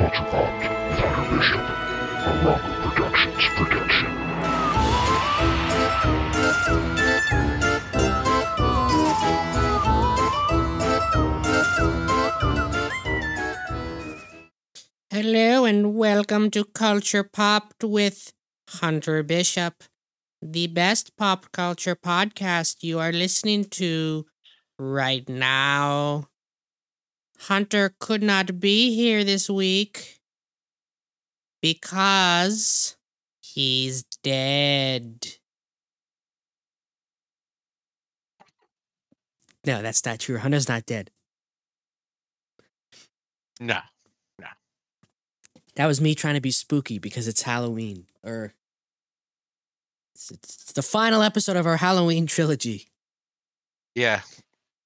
Culture Pop with Hunter Bishop, a Rocco Productions production. Hello and welcome to Culture Popped with Hunter Bishop, the best pop culture podcast you are listening to right now. Hunter could not be here this week because he's dead. No, that's not true. Hunter's not dead. No. No. That was me trying to be spooky because it's Halloween. Or it's, it's the final episode of our Halloween trilogy. Yeah.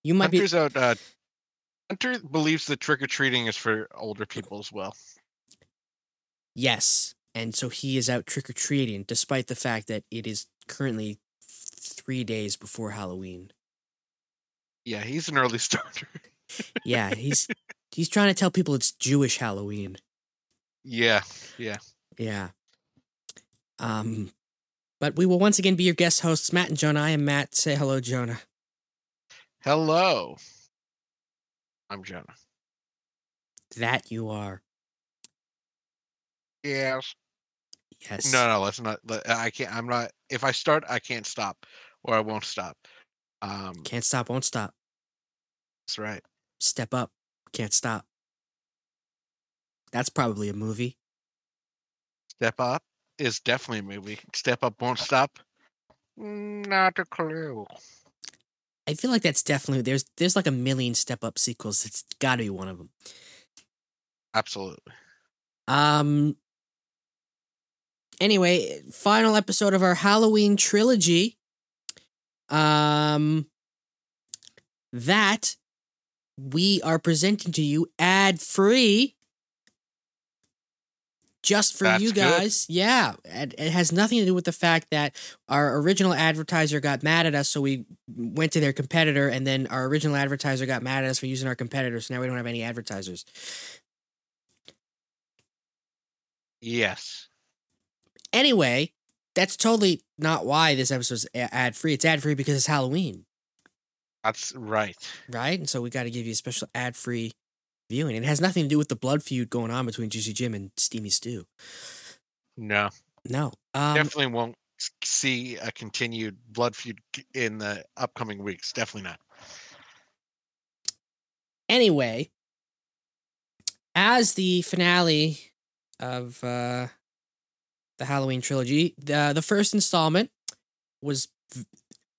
You might be out. Uh, Hunter believes that trick or treating is for older people as well. yes, and so he is out trick or treating, despite the fact that it is currently three days before Halloween. Yeah, he's an early starter. Yeah, he's he's trying to tell people it's Jewish Halloween. yeah. Yeah. Yeah. Um, but we will once again be your guest hosts, Matt and Jonah. I am Matt. Say hello, Jonah. Hello. I'm Jonah. That you are. Yes. Yes. No, no, let's not. let- I can't. I'm not. If I start, I can't stop, or I won't stop. Um, Can't stop, won't stop. that's right. Step up, can't stop. That's probably a movie. Step up is definitely a movie. Step up won't stop. Not a clue. I feel like that's definitely there's there's like a million step up sequels. It's got to be one of them. Absolutely. Um. Anyway, final episode of our Halloween trilogy. Um. That we are presenting to you ad free. Just for That's you good. guys. Yeah. It, it has nothing to do with the fact that our original advertiser got mad at us, so we went to their competitor, and then our original advertiser got mad at us for using our competitor, so now we don't have any advertisers. Yes. Anyway, that's totally not why this episode's ad free. It's ad free because it's Halloween, That's right. right? And so we got to give you a special ad free viewing. It has nothing to do with the blood feud going on between Juicy Jim and Steamy Stew. No. No. Um, definitely won't see a continued blood feud in the upcoming weeks. Definitely not. anyway, as the finale of uh, the Halloween trilogy, the the first installment was v-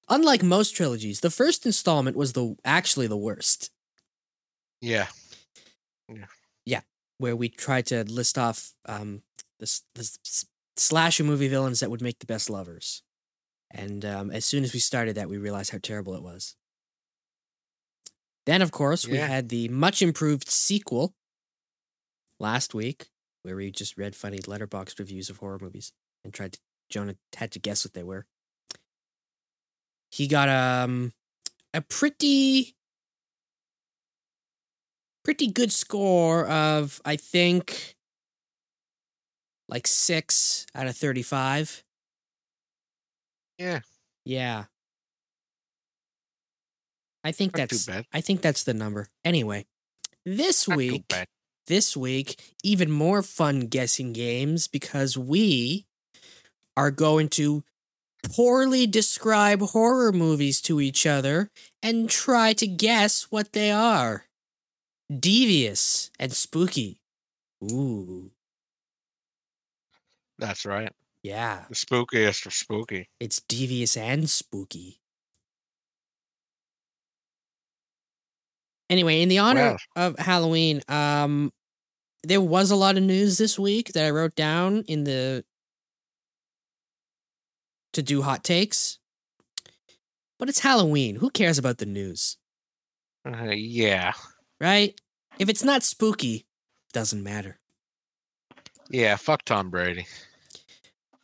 unlike most trilogies. The first installment was the actually the worst, Yeah. Where we tried to list off um, the, the slasher movie villains that would make the best lovers. And um, as soon as we started that, we realized how terrible it was. Then, of course, we had the much improved sequel last week, where we just read funny Letterboxd reviews of horror movies and tried to Jonah had to guess what they were. He got um a pretty pretty good score of I think like 6 out of 35. Yeah. Yeah. I think Not that's. I think that's the number. Anyway, this Not week this week even more fun guessing games because we are going to poorly describe horror movies to each other and try to guess what they are. Devious and spooky. Ooh, That's right. yeah. The spookiest of spooky. It's devious and spooky. Anyway, in the honor of Halloween, um, there was a lot of news this week that I wrote down in the to do hot takes. But it's Halloween. Who cares about the news, Uh, yeah. Right? If it's not spooky, doesn't matter. Yeah. Fuck Tom Brady.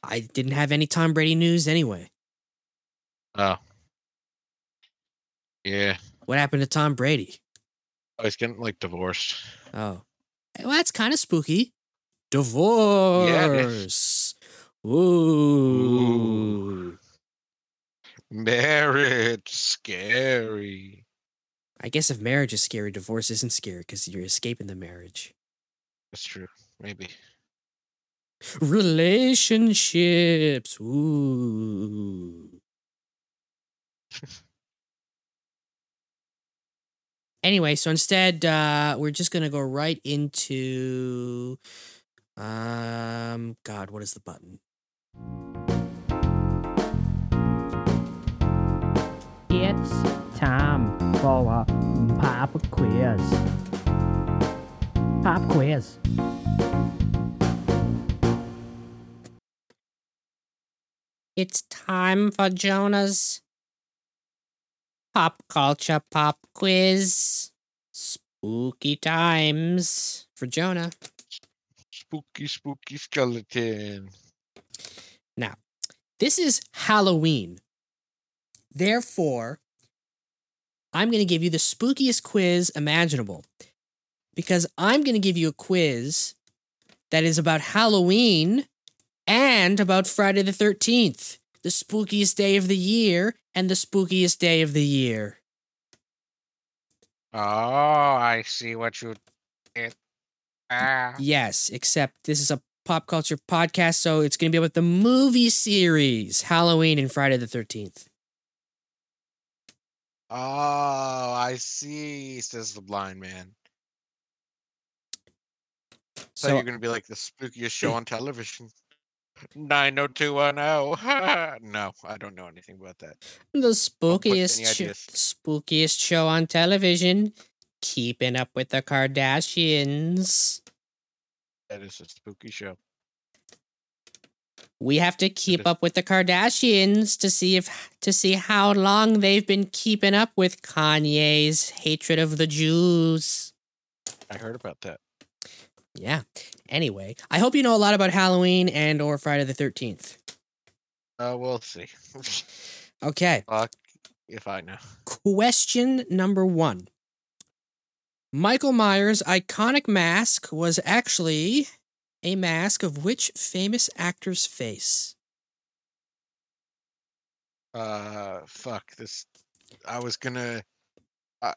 I didn't have any Tom Brady news anyway. Oh. Yeah. What happened to Tom Brady? Oh, he's getting like divorced. Oh, Well, that's kind of spooky. Divorce. Yeah. Ooh. Marriage scary. I guess if marriage is scary, divorce isn't scary because you're escaping the marriage. That's true. Maybe. Relationships. Ooh. anyway, so instead, uh, we're just gonna go right into um God, what is the button? It's time for a pop quiz. Pop quiz. It's time for Jonah's pop culture pop quiz. Spooky times for Jonah. Spooky, spooky skeleton. Now, this is Halloween. Therefore, I'm going to give you the spookiest quiz imaginable because I'm going to give you a quiz that is about Halloween and about Friday the 13th, the spookiest day of the year and the spookiest day of the year. Oh, I see what you. It. Ah. Yes, except this is a pop culture podcast, so it's going to be about the movie series Halloween and Friday the 13th. Oh, I see. Says the blind man. So, So you're gonna be like the spookiest show on television. Nine oh two one oh. No, I don't know anything about that. The spookiest, sho- spookiest show on television. Keeping up with the Kardashians. That is a spooky show. We have to keep up with the Kardashians to see if to see how long they've been keeping up with Kanye's hatred of the Jews. I heard about that. Yeah. Anyway, I hope you know a lot about Halloween and or Friday the 13th. Uh, we'll see. Okay. Fuck if I know. Question number 1. Michael Myers' iconic mask was actually a mask of which famous actor's face? Uh, fuck this. I was gonna. Uh,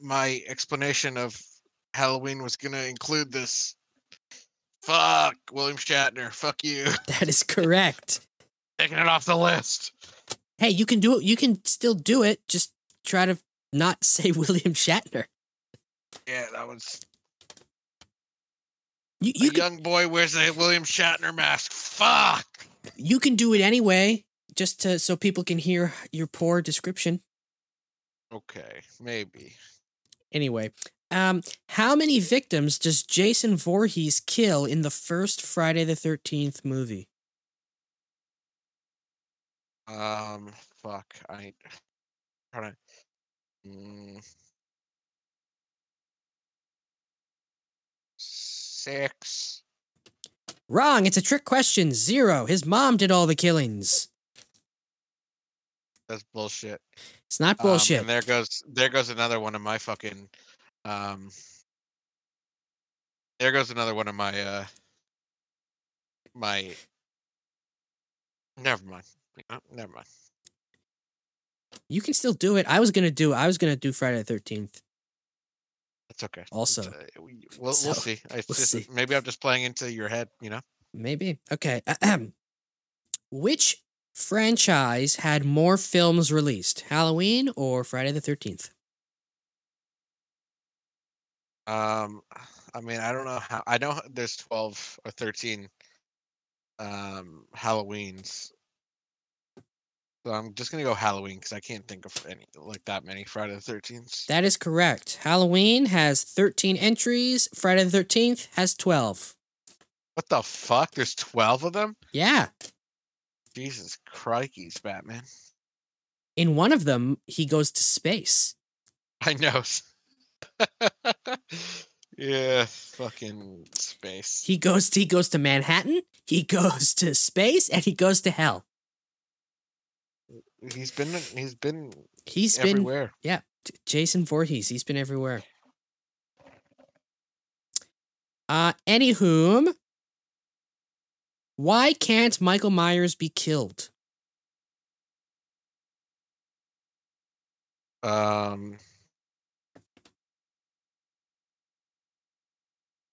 my explanation of Halloween was gonna include this. Fuck William Shatner. Fuck you. That is correct. Taking it off the list. hey, you can do it. You can still do it. Just try to not say William Shatner. Yeah, that was. You you can, young boy wears a William Shatner mask. Fuck. you can do it anyway, just to so people can hear your poor description. Okay, maybe. Anyway, um, how many victims does Jason Voorhees kill in the first Friday the Thirteenth movie? Um, fuck. I to. Mm, six. Wrong. It's a trick question. Zero. His mom did all the killings. That's bullshit. It's not Um, bullshit. and there goes there goes another one of my fucking. Um. There goes another one of my uh. My. Never mind. Never mind. you can still do it. I was gonna do. I was gonna do Friday the Thirteenth. It's okay. Also, uh, we, we'll, so, we'll see. It's we'll just, see. Maybe I'm just playing into your head. You know. Maybe. Okay. Which franchise had more films released, Halloween or Friday the 13th? Um, I mean, I don't know how. I know there's twelve or thirteen um Halloweens. So I'm just gonna go Halloween because I can't think of any like that many Friday the Thirteenth. That is correct. Halloween has 13 entries, Friday the 13th has 12. What the fuck? There's twelve of them. Yeah. Jesus crikeys, Batman. In one of them, he goes to space. I know. yeah, fucking space. He goes he goes to Manhattan, he goes to space, and he goes to hell. He's been he's been He's been everywhere. yeah, J- Jason Voorhees, he's been everywhere. Uh, anywhom, why can't Michael Myers be killed? Um.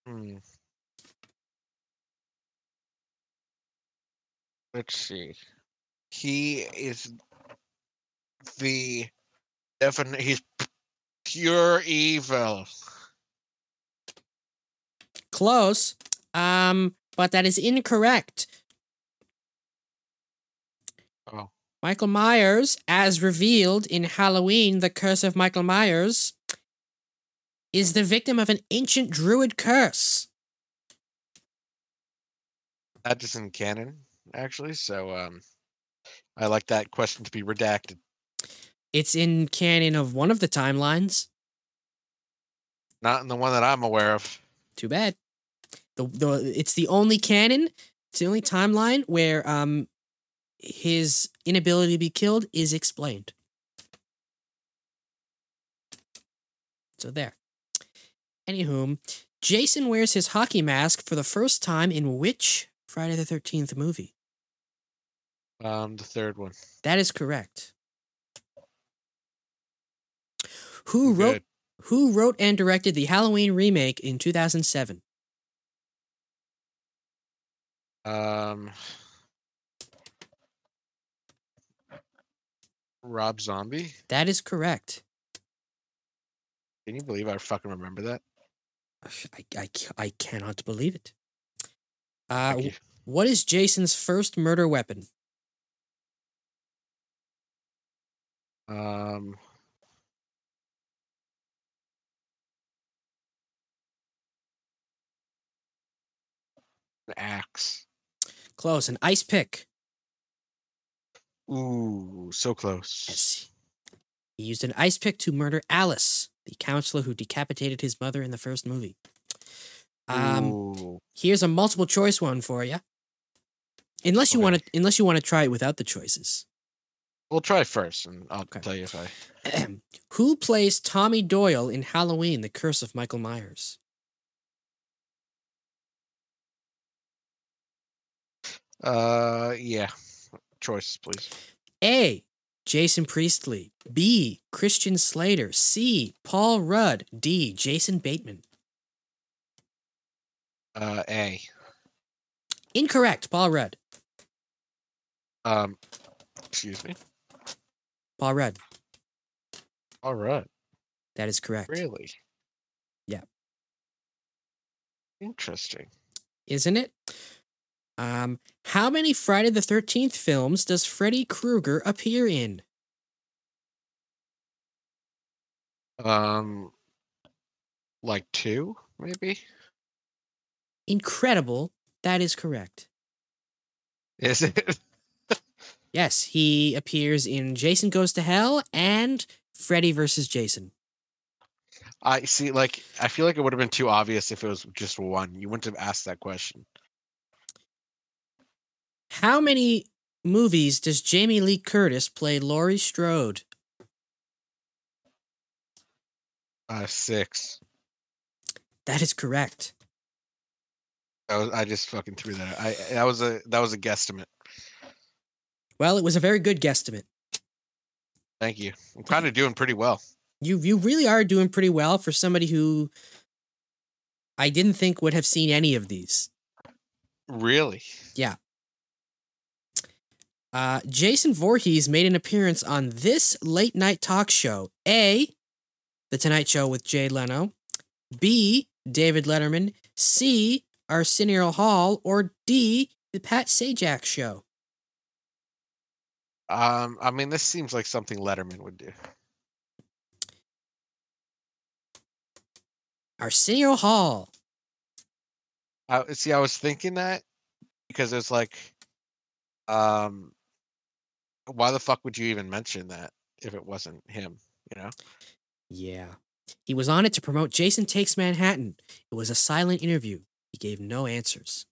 Hmm. Let's see. He is the definite. He's pure evil. Close. Um, but that is incorrect. Oh. Michael Myers, as revealed in Halloween, The Curse of Michael Myers, is the victim of an ancient druid curse. That isn't canon, actually. So, um, I like that question to be redacted. It's in canon of one of the timelines. Not in the one that I'm aware of. Too bad. The, the it's the only canon, it's the only timeline where um his inability to be killed is explained. So there. Anywho, Jason wears his hockey mask for the first time in which Friday the 13th movie? Um, the third one. That is correct. Who wrote Good. who wrote and directed the Halloween remake in 2007? Um, Rob Zombie. That is correct. Can you believe I fucking remember that? I, I, I cannot believe it. Uh, what is Jason's first murder weapon? Um, an axe. Close. An ice pick. Ooh, so close. Yes. He used an ice pick to murder Alice, the counselor who decapitated his mother in the first movie. Um, Ooh. here's a multiple choice one for you. Unless you Okay. want to, unless you want to try it without the choices. We'll try first, and I'll Okay. tell you if I. Who plays Tommy Doyle in Halloween: The Curse of Michael Myers? Uh, yeah. Choices, please. A. Jason Priestley. B. Christian Slater. C. Paul Rudd. D. Jason Bateman. Uh, A. Incorrect. Paul Rudd. Um, excuse me. Paul Rudd. All right. That is correct. Really? Yeah. Interesting. Isn't it? Um, how many Friday the 13th films does Freddy Krueger appear in? Um, like two, maybe. Incredible. That is correct. Is it? Yes, he appears in Jason Goes to Hell and Freddy versus Jason. I see. Like, I feel like it would have been too obvious if it was just one. You wouldn't have asked that question. How many movies does Jamie Lee Curtis play Laurie Strode? Uh, six. That is correct. That was, I just fucking threw that. Out. I that was a that was a guesstimate. Well, it was a very good guesstimate. Thank you. I'm kind of doing pretty well. You you really are doing pretty well for somebody who I didn't think would have seen any of these. Really? Uh, Jason Voorhees made an appearance on this late night talk show. A, The Tonight Show with Jay Leno. B, David Letterman. C, Arsenio Hall. Or D, The Pat Sajak Show. Um, I mean, this seems like something Letterman would do. Arsenio Hall. I see. I was thinking that because it's like, um, why the fuck would you even mention that if it wasn't him? You know? Yeah. He was on it to promote Jason Takes Manhattan. It was a silent interview. He gave no answers.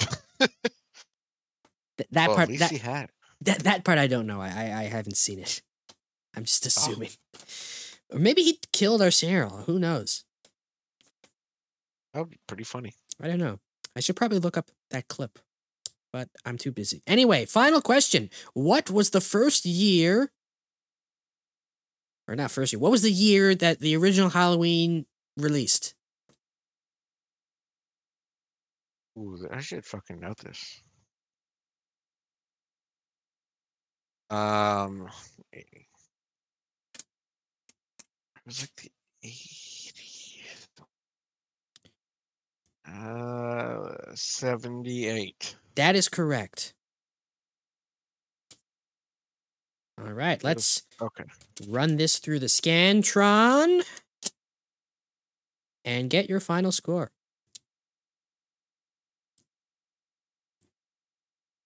Th- that well, part at least that, he had. that that part I don't know. I, I I haven't seen it. I'm just Oh. assuming. Or maybe he killed our Arsenio. Who knows? That would be pretty funny. I don't know. I should probably look up that clip, but I'm too busy. Anyway, final question. What was the first year, or not first year, what was the year that the original Halloween released? Ooh, I should fucking know this. Um, it was like the 80s. Uh, 78. That is correct. All right, let's Okay. run this through the Scantron and get your final score.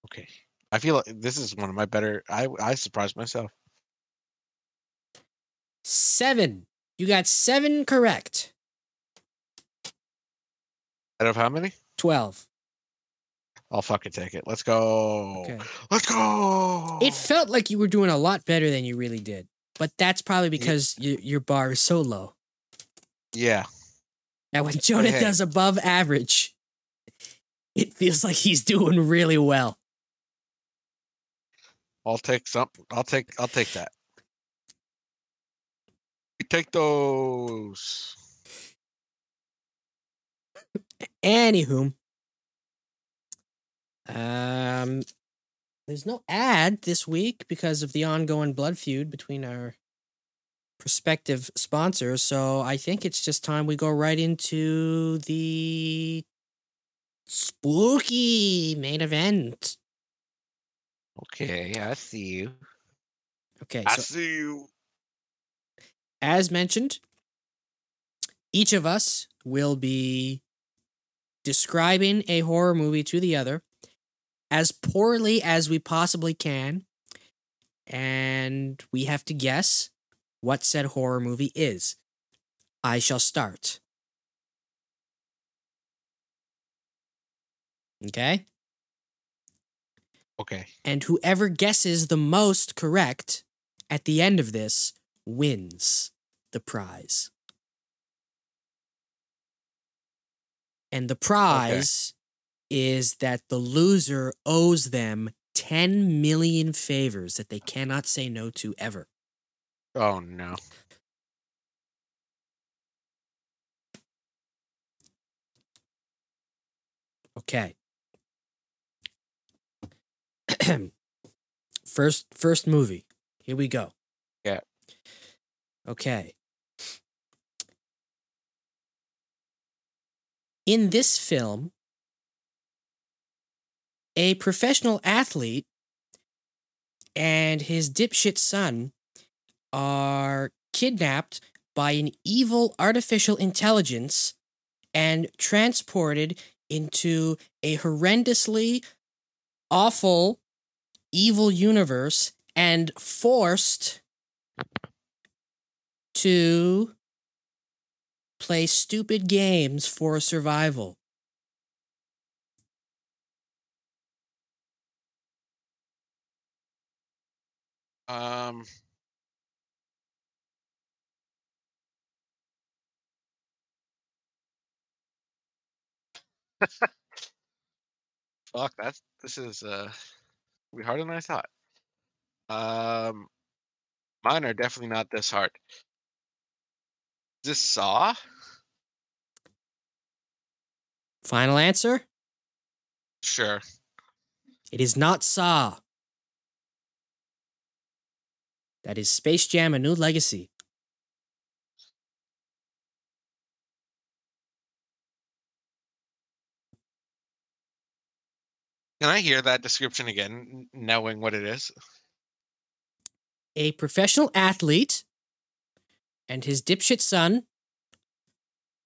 Okay. I feel like this is one of my better. I I surprised myself. Seven. You got seven correct. Out of how many? 12. I'll fucking take it. Let's go. Okay. Let's go. It felt like you were doing a lot better than you really did, but that's probably because y- your bar is so low. yeah. And when Jonah hey. does above average, it feels like he's doing really well. I'll take some. I'll take. I'll take that. Take those. Anywho, um, there's no ad this week because of the ongoing blood feud between our prospective sponsors. So I think it's just time we go right into the spooky main event. Okay, I see you. Okay, I so see you. as mentioned, each of us will be describing a horror movie to the other as poorly as we possibly can. And we have to guess what said horror movie is. I shall start. Okay? Okay. And whoever guesses the most correct at the end of this wins the prize. And the prize is that the loser owes them 10 million favors that they cannot say no to ever. Oh no. Okay. first first movie. Here we go. Yeah. Okay. In this film, a professional athlete and his dipshit son are kidnapped by an evil artificial intelligence and transported into a horrendously awful evil universe and forced to play stupid games for survival. Um. Fuck. That's this is uh, be harder than I thought. Um, mine are definitely not this hard. Is this Saw? Final answer? Sure. It is not Saw. That is Space Jam A New Legacy. Can I hear that description again, knowing what it is? A professional athlete and his dipshit son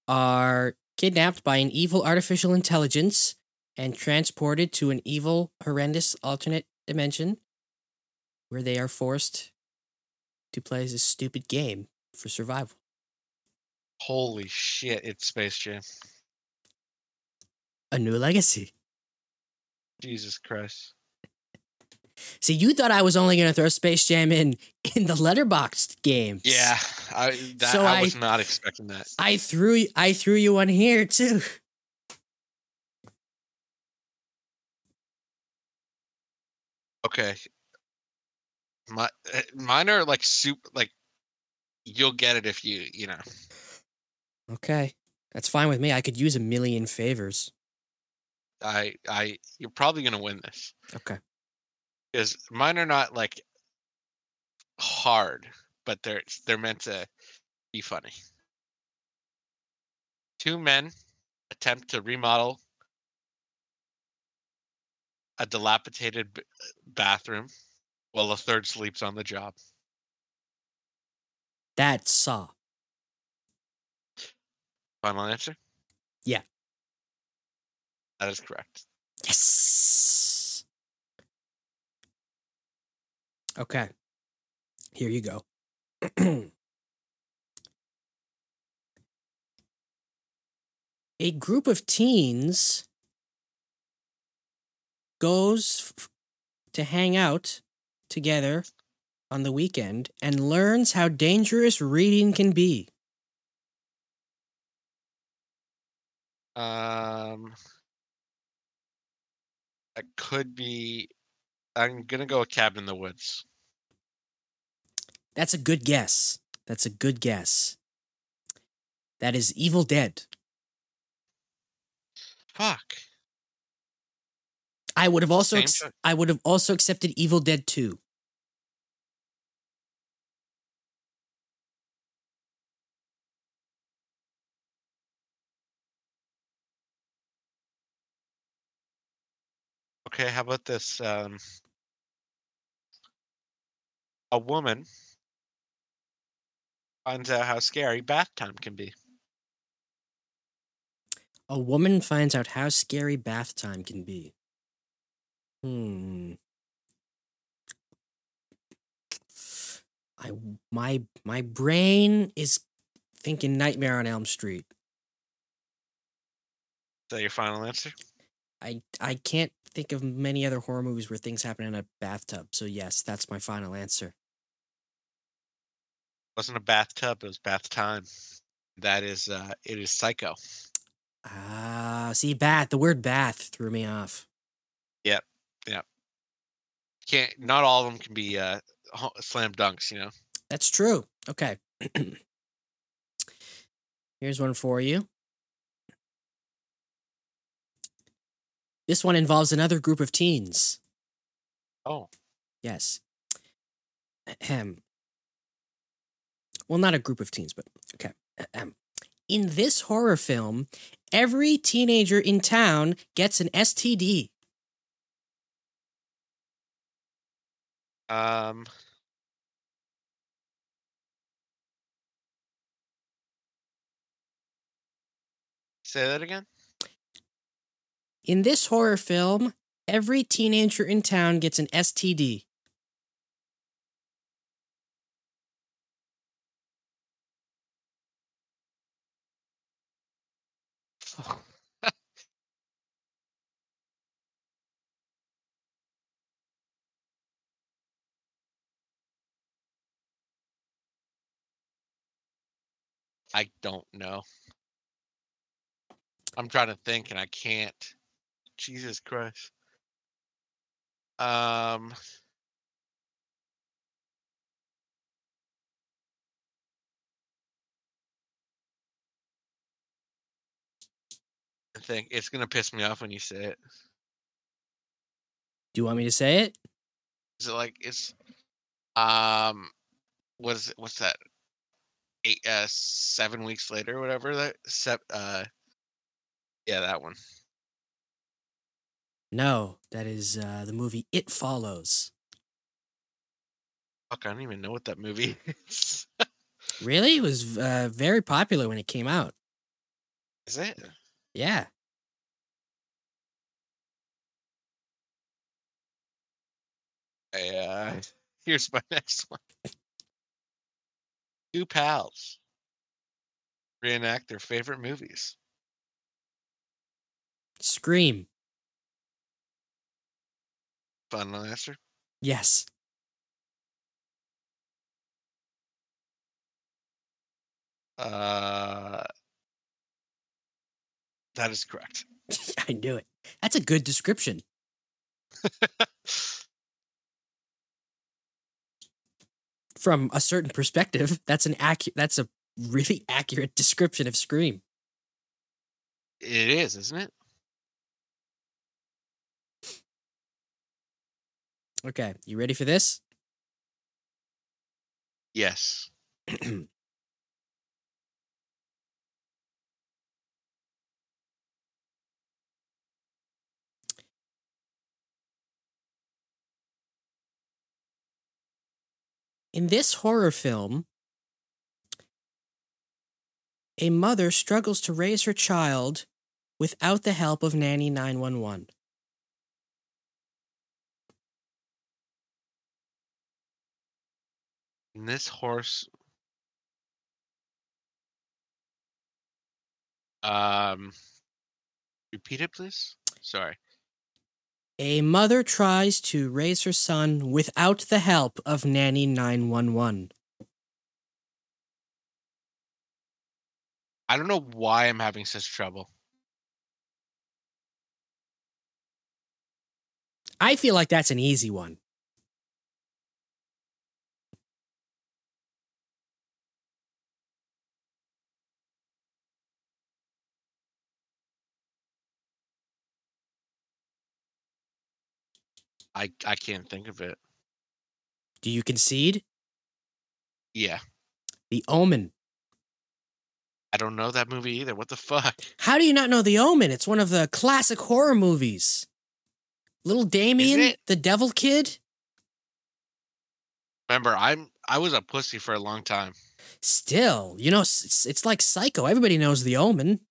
are kidnapped by an evil artificial intelligence and transported to an evil, horrendous alternate dimension where they are forced to play this stupid game for survival. Holy shit! It's Space Jam. A New Legacy. Jesus Christ. See, you thought I was only going to throw Space Jam in in the Letterboxd games. Yeah, I that, So I I- was not expecting that. I threw I threw you one here too. Okay. My eh, mine are like soup like you'll get it if you you know. Okay. That's fine with me. I could use a million favors. I I you're probably gonna win this Okay. because mine are not like hard, but they're they're meant to be funny. Two men attempt to remodel a dilapidated b- bathroom while a third sleeps on the job. That's Saw. Final answer? Yeah. That is correct. Yes. Okay. Here you go. A group of teens goes f- to hang out together on the weekend and learns how dangerous reading can be. Um, that could be. I'm gonna go with Cabin in the Woods. That's a good guess. That's a good guess. That is Evil Dead. Fuck. I would have also ex- I would have also accepted Evil Dead 2. Okay, how about this? Um, a woman finds out how scary bath time can be. A woman finds out how scary bath time can be. Hmm. I my my brain is thinking Nightmare on Elm Street. Is that your final answer? I I can't think of many other horror movies where things happen in a bathtub. So yes, that's my final answer. It wasn't a bathtub; it was bath time. That is, uh, it is Psycho. Ah, see, bath. The word bath threw me off. Can't. Not all of them can be uh, slam dunks. You know. That's true. Okay. Here's one for you. This one involves another group of teens. Oh, Yes. Ahem. Well, not a group of teens, but okay. Ahem. In this horror film, every teenager in town gets an STD. Um, say that again. In this horror film, every teenager in town gets an STD. I don't know. I'm trying to think and I can't. Jesus Christ. Um I think it's gonna piss me off when you say it. Do you want me to say it? Is it like it's um what is it what's that? Eight uh seven weeks later or whatever that sep uh yeah that one. No, that is uh, the movie It Follows. Fuck, I don't even know what that movie is. Really? It was uh, very popular when it came out. is it? Yeah. Hey, uh, here's my next one. Two pals reenact their favorite movies. Scream. Final answer. Yes. Uh, that is correct. I knew it. That's a good description. From a certain perspective, that's an accurate that's a really accurate description of Scream. It is, isn't it? Okay, you ready for this? Yes. In this horror film, a mother struggles to raise her child without the help of Nanny 911. And this horse. Um, repeat it, please. Sorry. A mother tries to raise her son without the help of Nanny 911. I don't know why I'm having such trouble. I feel like that's an easy one. I I can't think of it. Do you concede? Yeah, The Omen. I don't know that movie either. What the fuck? How do you not know The Omen? It's one of the classic horror movies. Little Damien, the devil kid. Remember, I'm I was a pussy for a long time. Still, you know, it's, it's like Psycho. Everybody knows The Omen.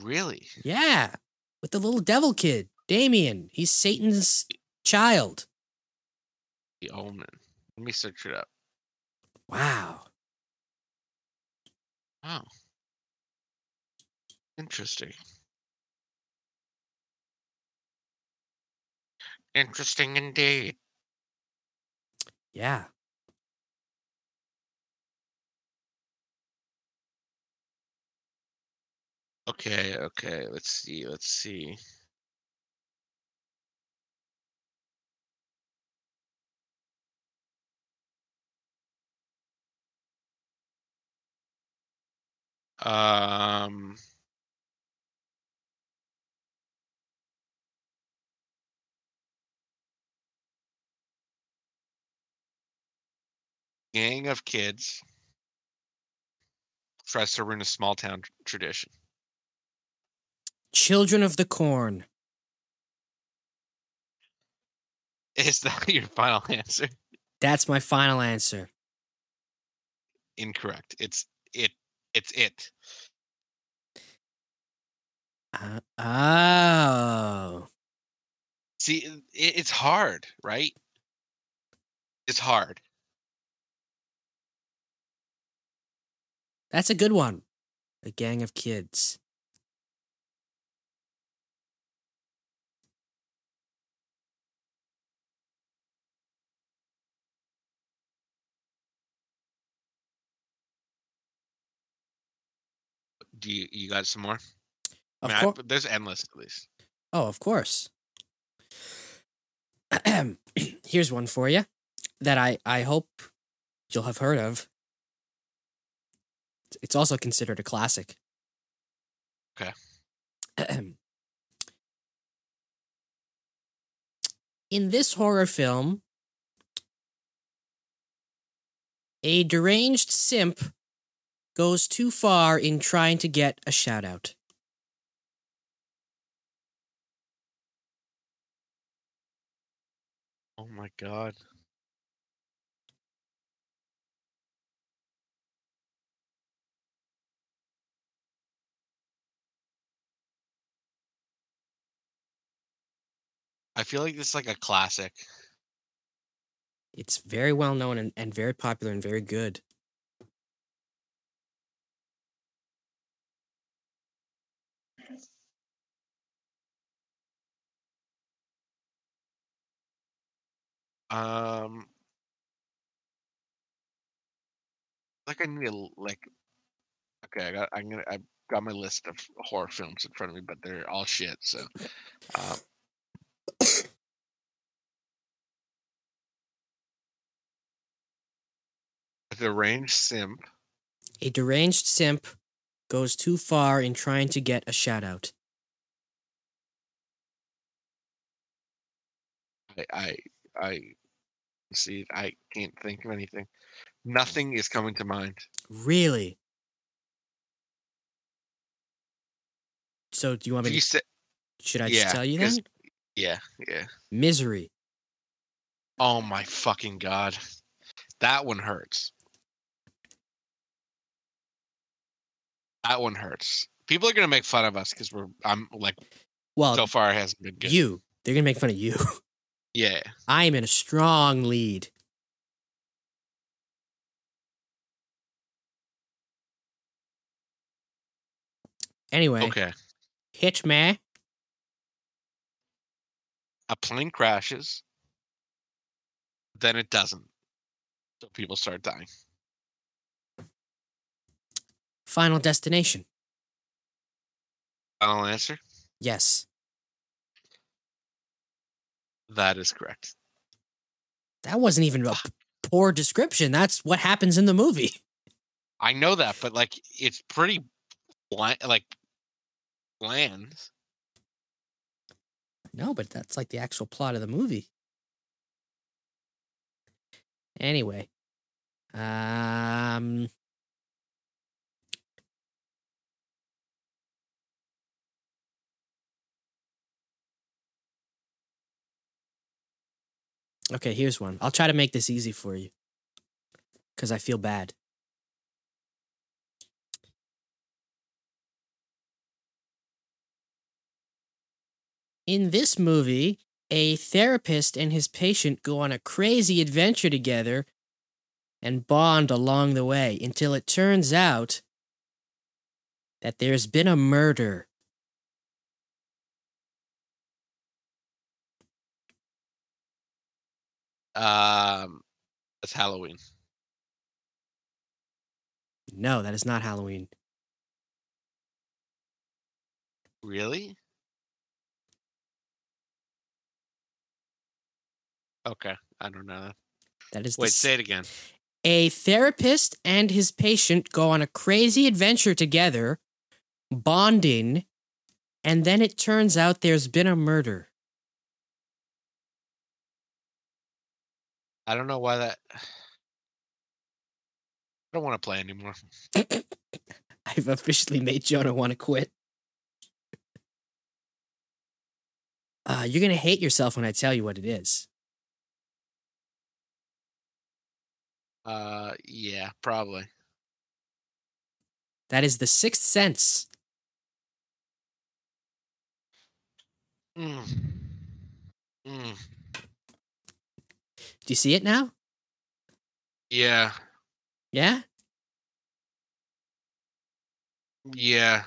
Really? Yeah, with the little devil kid, Damien. He's Satan's child. The Omen. Let me search it up. Wow. Oh, interesting. Interesting indeed. Yeah. Okay, okay. Let's see. Let's see. Um. Gang of kids tries to ruin a small town tr- tradition. Children of the Corn. Is that your final answer? That's my final answer. Incorrect. It's it. It's it. Uh, oh. See, it, it's hard, right? It's hard. That's a good one. A gang of kids. Do you you got some more? I Of mean, I- there's endless at least. Oh, of course. Here's one for you that I, I hope you'll have heard of. It's also considered a classic. Okay. In this horror film, a deranged simp goes too far in trying to get a shout out. Oh my god. I feel like this is like a classic. It's very well known and, and very popular and very good. Um, like I need a like. Okay, I got. I'm gonna. I got my list of horror films in front of me, but they're all shit. So, um, a deranged simp. A deranged simp goes too far in trying to get a shout out. I. I. I see. I can't think of anything. Mm. Nothing is coming to mind. Really? So do you want me to, say, should I yeah, just tell you then? yeah, yeah. Misery. Oh my fucking god, that one hurts. That one hurts. People are gonna make fun of us because we're. I'm like Well, so far it hasn't been good. you. They're gonna make fun of you. Yeah. I'm in a strong lead. Anyway, Okay. hit me. A plane crashes, then it doesn't. So people start dying. Final destination. Final answer. Yes. That is correct. That wasn't even a poor description. That's what happens in the movie. I know that, but like it's pretty bland, like bland. No, but that's like the actual plot of the movie. Anyway, um, okay, here's one. I'll try to make this easy for you because I feel bad. In this movie, a therapist and his patient go on a crazy adventure together and bond along the way until it turns out that there's been a murder. Um, it's Halloween. No, that is not Halloween. Really? Okay, I don't know. that. Is the Wait, s- say it again. A therapist and his patient go on a crazy adventure together, bonding, and then it turns out there's been a murder. I don't know why that. I don't want to play anymore. I've officially made Jonah want to quit. Uh, you're going to hate yourself when I tell you what it is. Uh, yeah, probably. That is The Sixth Sense. Mm. Mm. Do you see it now? Yeah, Yeah? yeah.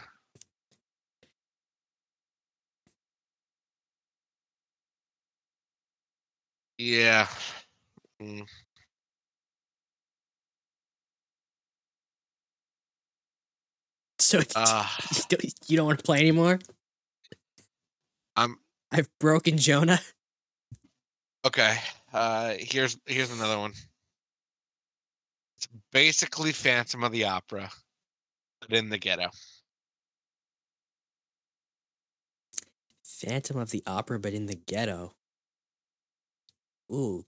Yeah. Mm. So Uh, you don't- you don't want to play anymore? I'm I've broken Jonah. okay. Uh, here's here's another one. It's basically Phantom of the Opera, but in the ghetto. Phantom of the Opera, but in the ghetto. Ooh.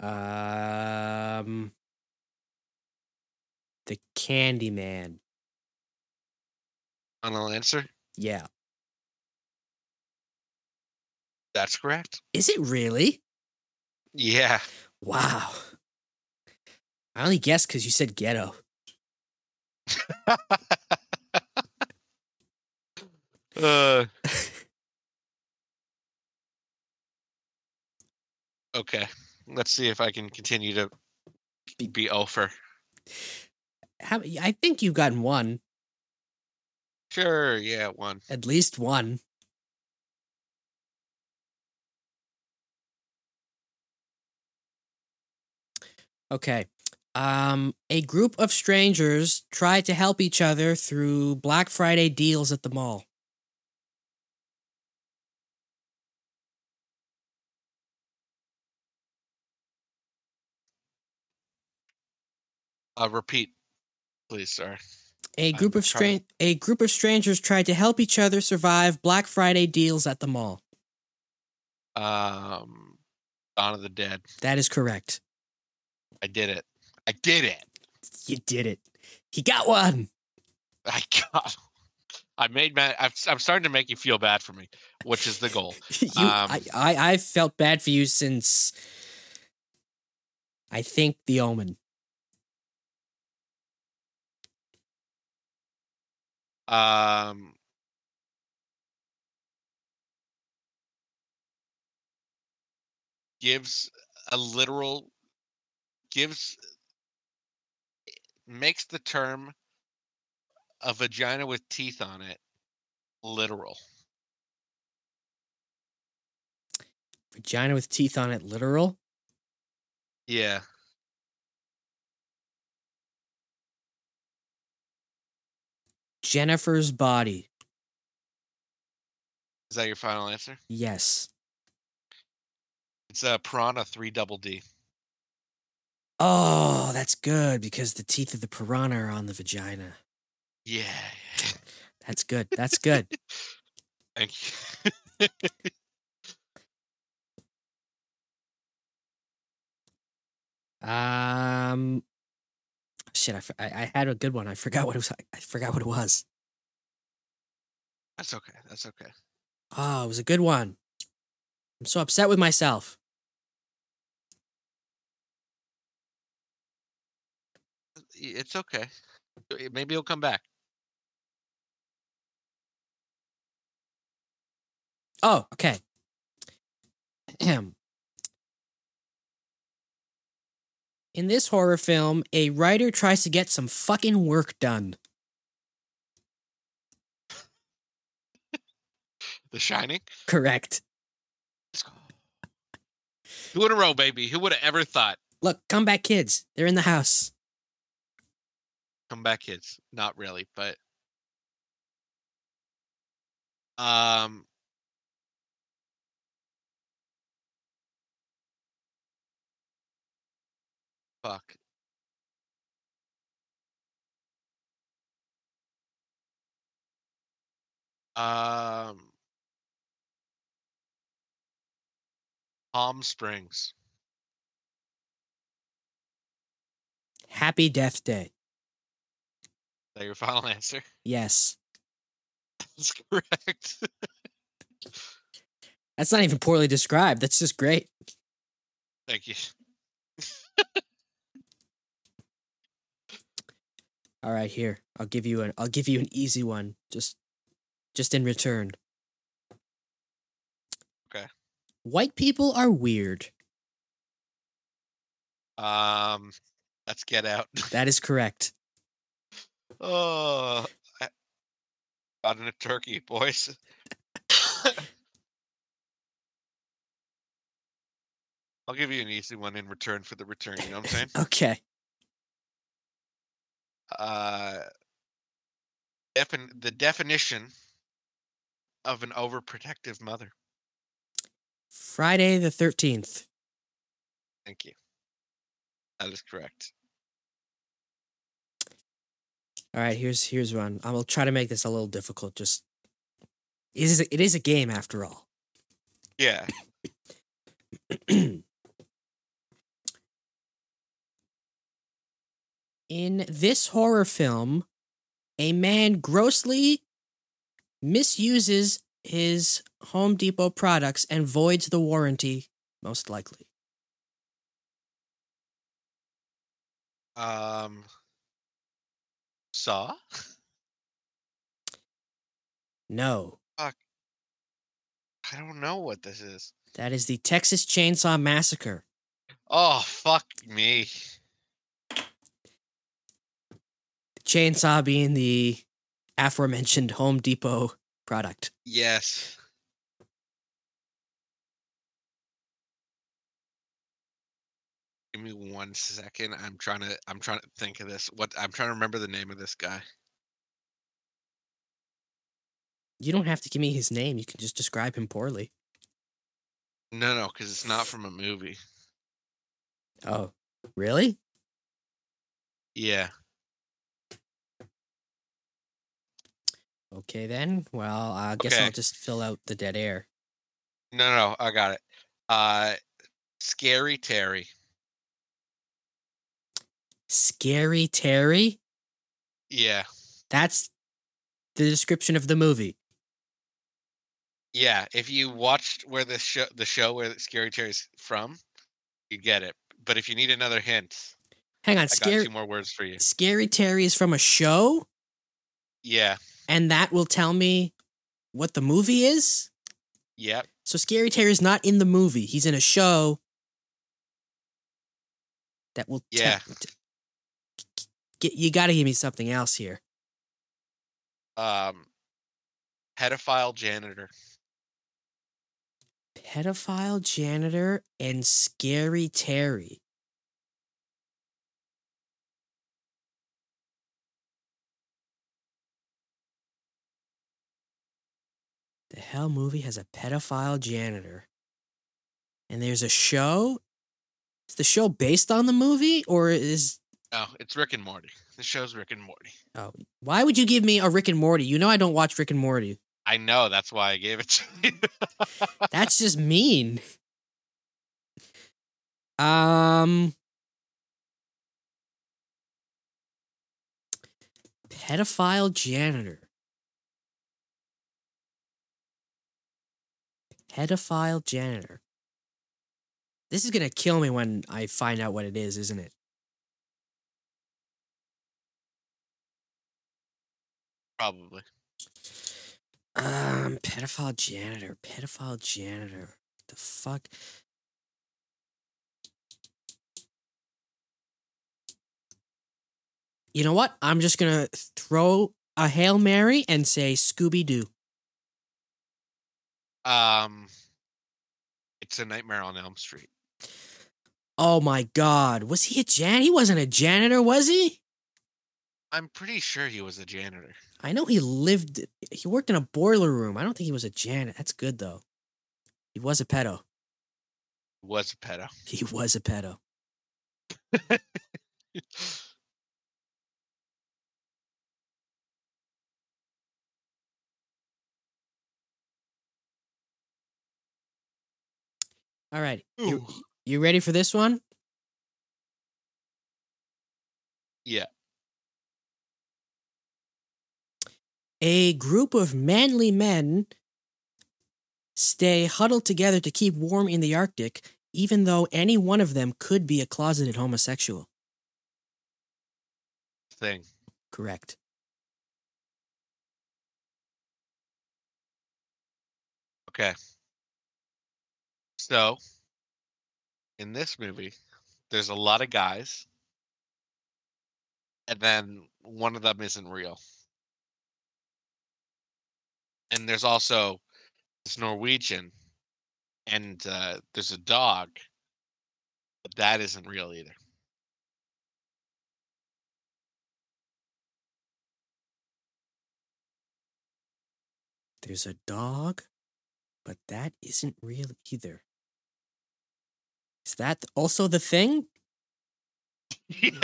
Um, the Candyman. Final answer. Yeah. That's correct. Is it really? Yeah. Wow. I only guessed because you said ghetto. uh, okay. Let's see if I can continue to Be- over. How, I think you've gotten one, Sure, yeah, one. at least one. Okay. Um, a group of strangers try to help each other through Black Friday deals at the mall. Uh, repeat, please, sir. A group I'm of stran- a group of strangers tried to help each other survive Black Friday deals at the mall. Um, Dawn of the Dead. That is correct. I did it. I did it. You did it. He got one. I got. I made Matt. I'm, I'm starting to make you feel bad for me, which is the goal. you, Um, I, I, I've felt bad for you since I think The Omen. Um, gives a literal gives makes the term a vagina with teeth on it literal. Vagina with teeth on it, literal. Yeah. Jennifer's body. Is that your final answer? Yes. It's a piranha three double D. Oh, that's good because the teeth of the piranha are on the vagina. Yeah. That's good. That's good. Thank you. um, shit, I, I, I had a good one. I forgot what it was. I forgot what it was. That's okay. That's okay. Oh, it was a good one. I'm so upset with myself. It's okay. Uh, Maybe he'll come back. Oh, okay. Ahem. In this horror film, a writer tries to get some fucking work done. The Shining. Correct. Two in a row, baby. Who would have ever thought? Look, come back, kids. They're in the house. Come back, kids. Not really, but um, fuck. Um, Palm Springs. Happy Death Day. Is that your final answer? Yes. That's correct. That's not even poorly described. That's just great. Thank you. All right, here. I'll give you an I'll give you an easy one. Just just in return. Okay. White people are weird. Um, let's get out. That is correct. Oh, I got in a turkey, boys. I'll give you an easy one in return for the return. You know what I'm saying? Okay. Uh, defin- the definition of an overprotective mother. Friday the 13th. Thank you. That is correct. All right, here's here's one. I will try to make this a little difficult. Just it is a, it is a game after all. Yeah. In this horror film, a man grossly misuses his Home Depot products and voids the warranty, most likely. Um. Saw. No, Fuck. I don't know what this is. that is the Texas Chainsaw Massacre. Oh fuck me. Chainsaw being the aforementioned Home Depot product. Yes. Give me one second. I'm trying to I'm trying to think of this. What I'm trying to remember the name of this guy. You don't have to give me his name. You can just describe him poorly. No, no, because it's not from a movie. Oh, really? Yeah. Okay then. Well, I guess I'll just fill out the dead air. No, no, I got it. Uh Scary Terry. Scary Terry? Yeah. That's the description of the movie. Yeah. If you watched where the show the show where Scary Terry's from, you get it. But if you need another hint, Hang on, I got two more words for you. Scary Terry is from a show, Yeah. And that will tell me what the movie is. Yep. So Scary Terry is not in the movie. He's in a show that will Yeah. t- get you got to give me something else here. Um pedophile janitor. Pedophile janitor and Scary Terry. The hell movie has a pedophile janitor. And there's a show? Is the show based on the movie or is Oh, it's Rick and Morty. The show's Rick and Morty. oh why would you give me a Rick and Morty? You know I don't watch Rick and Morty. I know, that's why I gave it to you. That's just mean. Um pedophile janitor. Pedophile janitor. This is going to kill me when I find out what it is, isn't it? Probably. Um, pedophile janitor, pedophile janitor. The fuck? You know what? I'm just gonna throw a hail mary and say Scooby Doo. Um It's a nightmare on Elm Street. Oh my god, was he a jan? He wasn't a janitor, was he? I'm pretty sure he was a janitor. I know he lived. He worked in a boiler room. I don't think he was a janitor. That's good though. He was a pedo. He was a pedo. He was a pedo. All right. You, you ready for this one? Yeah. A group of manly men stay huddled together to keep warm in the Arctic, even though any one of them could be a closeted homosexual. Thing. Correct. Okay. So, in this movie, there's a lot of guys, and then one of them isn't real. And there's also this Norwegian, and uh, there's a dog, but that isn't real either. There's a dog, but that isn't real either. Is that also the thing? Yeah.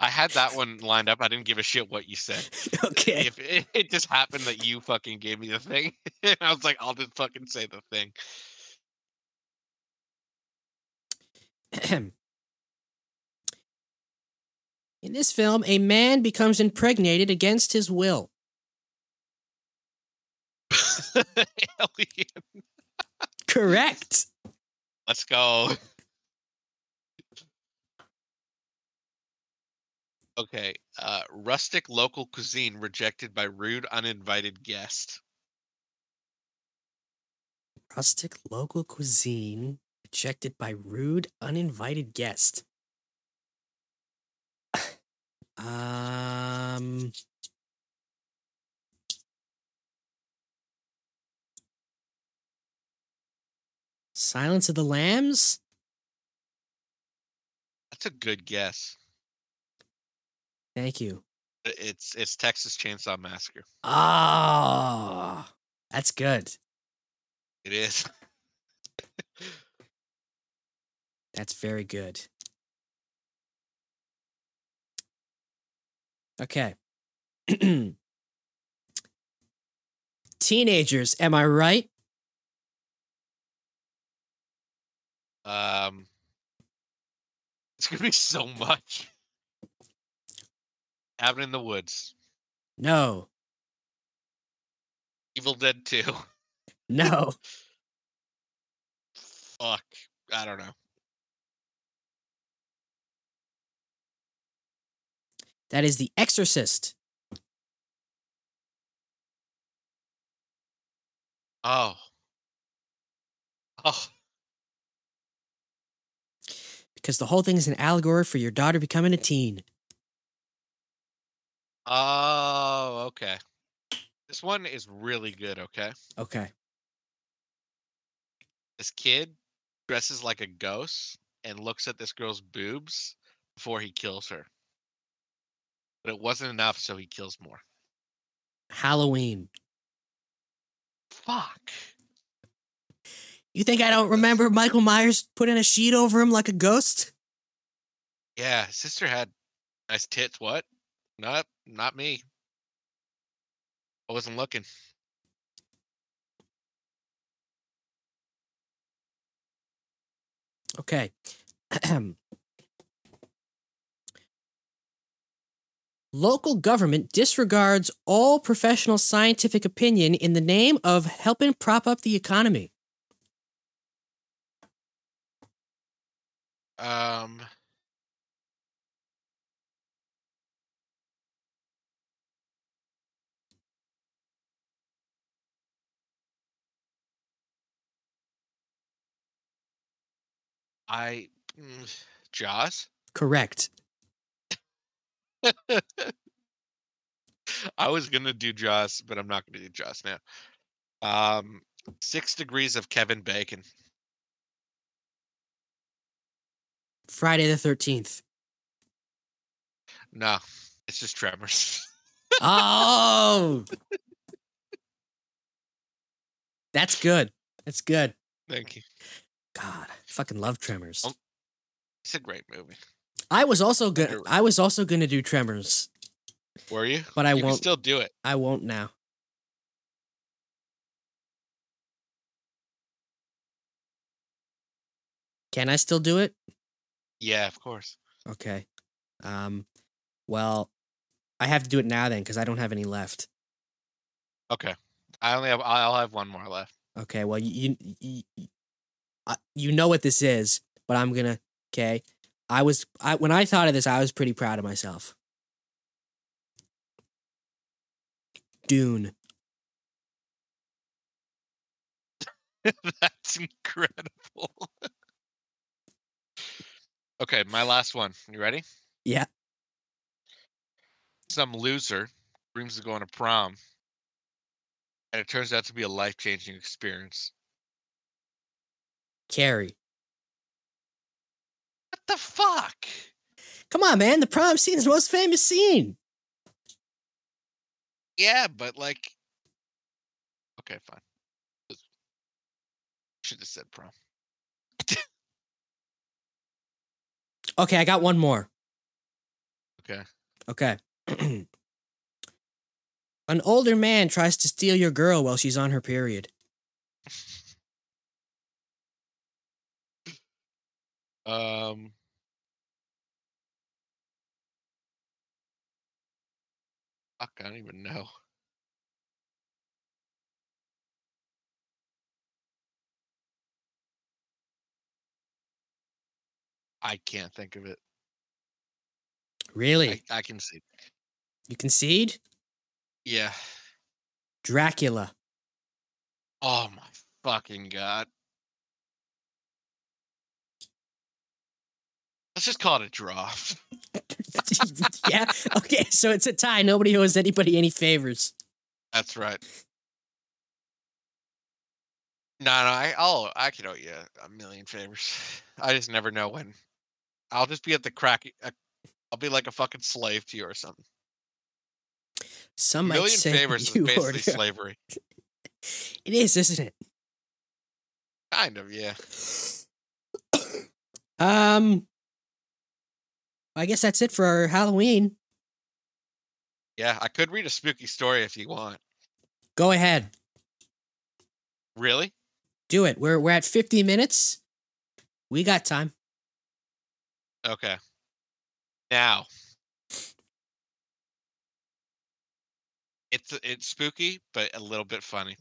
I had that one lined up. I didn't give a shit what you said. okay. If it, it just happened that you fucking gave me the thing, I was like, I'll just fucking say the thing. In this film, a man becomes impregnated against his will. Alien. Correct. Let's go. Okay, uh, rustic local cuisine rejected by rude uninvited guest. Rustic local cuisine rejected by rude uninvited guest. Um. Silence of the Lambs? That's a good guess. Thank you. It's it's Texas Chainsaw Massacre. Ah, that's good. It is. That's very good. Okay. Teenagers, am I right? Um, it's gonna be so much. Cabin in the Woods, No. Evil Dead Two. No. Fuck, I don't know. That is The Exorcist. Oh. Oh, Because the whole thing is an allegory for your daughter becoming a teen. oh, okay. This one is really good. Okay, Okay. this kid dresses like a ghost and looks at this girl's boobs before he kills her. But it wasn't enough, so he kills more. Halloween. Fuck. You think I don't remember Michael Myers putting a sheet over him like a ghost? Yeah, sister had nice tits. What? Not, not me. I wasn't looking. Okay. Local government disregards all professional scientific opinion in the name of helping prop up the economy. Um. I mm, Jaws. Correct. I was gonna do Jaws, but I'm not gonna do Jaws now. Um, Six Degrees of Kevin Bacon. Friday the 13th. No, it's just Tremors. Oh! That's good. That's good. Thank you. God, I fucking love Tremors. Oh. It's a great movie. I was also good. I was also going to do Tremors, Were you? but I you won't. still do it. I won't now. Can I still do it? Yeah, of course. Okay. Um. Well, I have to do it now then because I don't have any left. Okay. I only have. I'll have one more left. Okay. Well, you you you, you, know what this is, but I'm gonna. Okay. I was I when I thought of this, I was pretty proud of myself. Dune. That's incredible. Okay, my last one. You ready? Yeah. Some loser dreams of going to prom, and it turns out to be a life changing experience. Carrie. What the fuck? Come on, man. The prom scene is the most famous scene. Yeah, but like. Okay, fine. Should have said prom. Okay, I got one more. Okay. Okay. An older man tries to steal your girl while she's on her period. Um. Fuck, I don't even know. I can't think of it. Really? I, I can see. You concede? Yeah. Dracula. Oh my fucking god. Let's just call it a draw. yeah. Okay. So it's a tie. Nobody owes anybody any favors. That's right. No, no, I, I'll, I could owe you a million favors. I just never know when. I'll just be at the crack. I'll be like a fucking slave to you or something. Some might million say favors is basically already- slavery. It is, isn't it? Kind of, yeah. Um. I guess that's it for our Halloween. Yeah, I could read a spooky story if you want. Go ahead. Really? Do it. We're we're at 50 minutes. We got time. Okay. Now, it's it's spooky, but a little bit funny.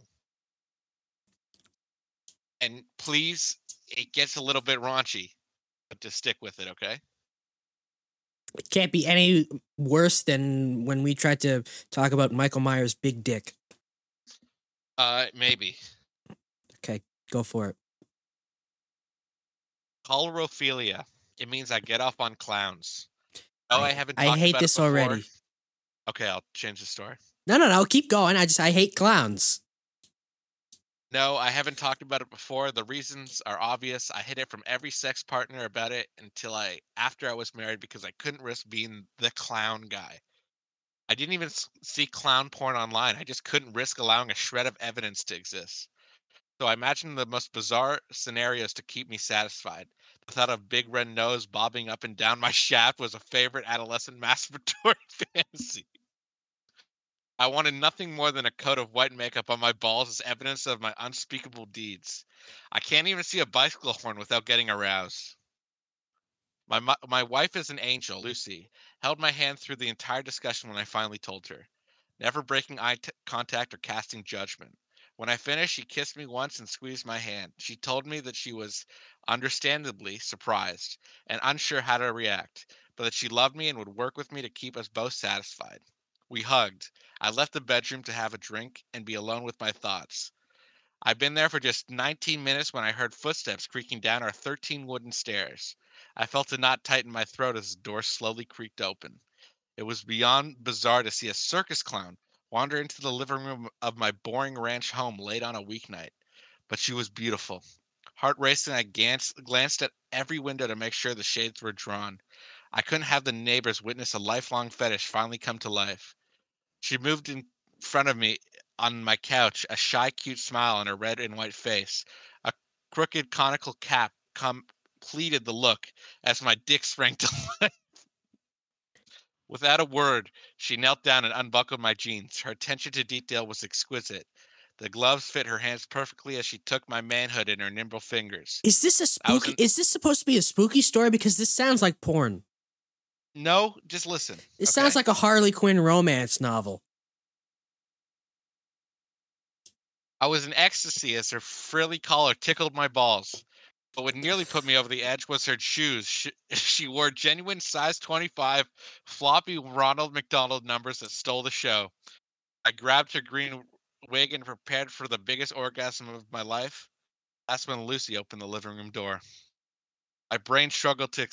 And please, it gets a little bit raunchy, but just stick with it, okay? It can't be any worse than when we tried to talk about Michael Myers' big dick. Uh, maybe. Okay, go for it. Coulrophilia. It means I get off on clowns. No, I, I- haven't. I hate this already. Okay, I'll change the story. No, no, no. Keep going. I just I hate clowns. No, I haven't talked about it before. The reasons are obvious. I hid it from every sex partner about it until I after I was married because I couldn't risk being the clown guy. I didn't even see clown porn online. I just couldn't risk allowing a shred of evidence to exist. So I imagined the most bizarre scenarios to keep me satisfied. The thought of big red nose bobbing up and down my shaft was a favorite adolescent masturbatory fantasy. I wanted nothing more than a coat of white makeup on my balls as evidence of my unspeakable deeds. I can't even see a bicycle horn without getting aroused. My my wife is an angel, Lucy, held my hand through the entire discussion when I finally told her, never breaking eye t- contact or casting judgment. When I finished, she kissed me once and squeezed my hand. She told me that she was understandably surprised and unsure how to react, but that she loved me and would work with me to keep us both satisfied. We hugged. I left the bedroom to have a drink and be alone with my thoughts. I'd been there for just 19 minutes when I heard footsteps creaking down our 13 wooden stairs. I felt a knot tighten my throat as the door slowly creaked open. It was beyond bizarre to see a circus clown wander into the living room of my boring ranch home late on a weeknight. But she was beautiful. Heart racing, I glanced, glanced at every window to make sure the shades were drawn. I couldn't have the neighbors witness a lifelong fetish finally come to life. She moved in front of me on my couch, a shy, cute smile on her red and white face. A crooked, conical cap completed the look as my dick sprang to life. Without a word, she knelt down and unbuckled my jeans. Her attention to detail was exquisite. The gloves fit her hands perfectly as she took my manhood in her nimble fingers. Is this a spooky? in- Is this supposed to be a spooky story? Because this sounds like porn. No, just listen. It sounds like a Harley Quinn romance novel. I was in ecstasy as her frilly collar tickled my balls. But what nearly put me over the edge was her shoes. She, she wore genuine size 25 floppy Ronald McDonald numbers that stole the show. I grabbed her green wig and prepared for the biggest orgasm of my life. That's when Lucy opened the living room door. My brain struggled to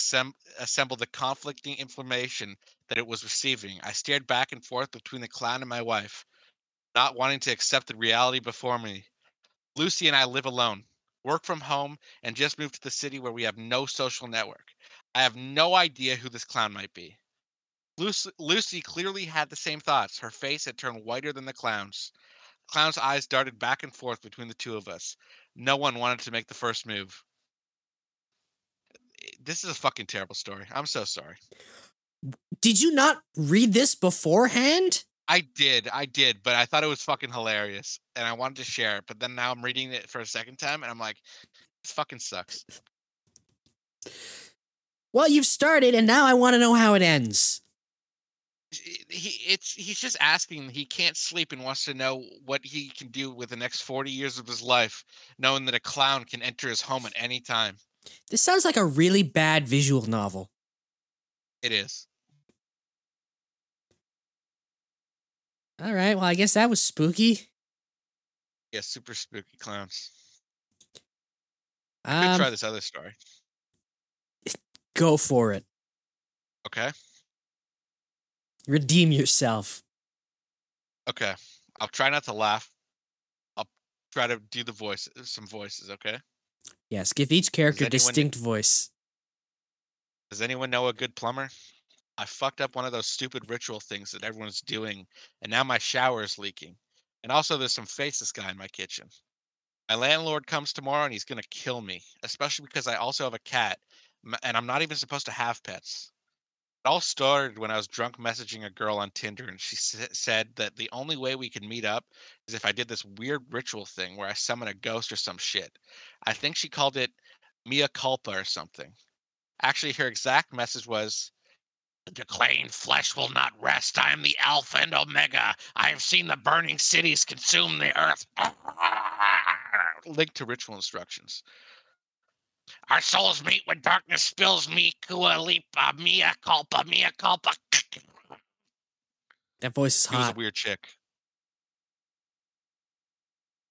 assemble the conflicting information that it was receiving. I stared back and forth between the clown and my wife, not wanting to accept the reality before me. Lucy and I live alone, work from home, and just moved to the city where we have no social network. I have no idea who this clown might be. Lucy, Lucy clearly had the same thoughts. Her face had turned whiter than the clown's. The clown's eyes darted back and forth between the two of us. No one wanted to make the first move. Eh, this is a fucking terrible story. I'm so sorry. Did you not read this beforehand? I did, I did, but I thought it was fucking hilarious, and I wanted to share it. But then now I'm reading it for a second time, and I'm like, this fucking sucks. Well, you've started, and now I want to know how it ends. He, it's he's just asking. He can't sleep and wants to know what he can do with the next 40 years of his life, knowing that a clown can enter his home at any time. This sounds like a really bad visual novel. It is. All right, well, I guess that was spooky. Yeah, super spooky clowns. Could try Um, this other story. Go for it. Okay. Redeem yourself. Okay. I'll try not to laugh. I'll try to do the voice, some voices. Okay. Yes, give each character distinct voice. Does anyone know a good plumber? I fucked up one of those stupid ritual things that everyone's doing, and now my shower is leaking. And also, there's some faceless guy in my kitchen. My landlord comes tomorrow and he's gonna kill me, especially because I also have a cat, and I'm not even supposed to have pets. It all started when I was drunk messaging a girl on Tinder, and she sa- said that the only way we could meet up is if I did this weird ritual thing where I summon a ghost or some shit. I think she called it Mia Culpa or something. Actually, her exact message was The decaying flesh will not rest. I am the Alpha and Omega. I have seen the burning cities consume the earth. Link to ritual instructions. Our souls meet when darkness spills me. Kua lipa, mia culpa, mia culpa. That voice is She was a hot. weird chick.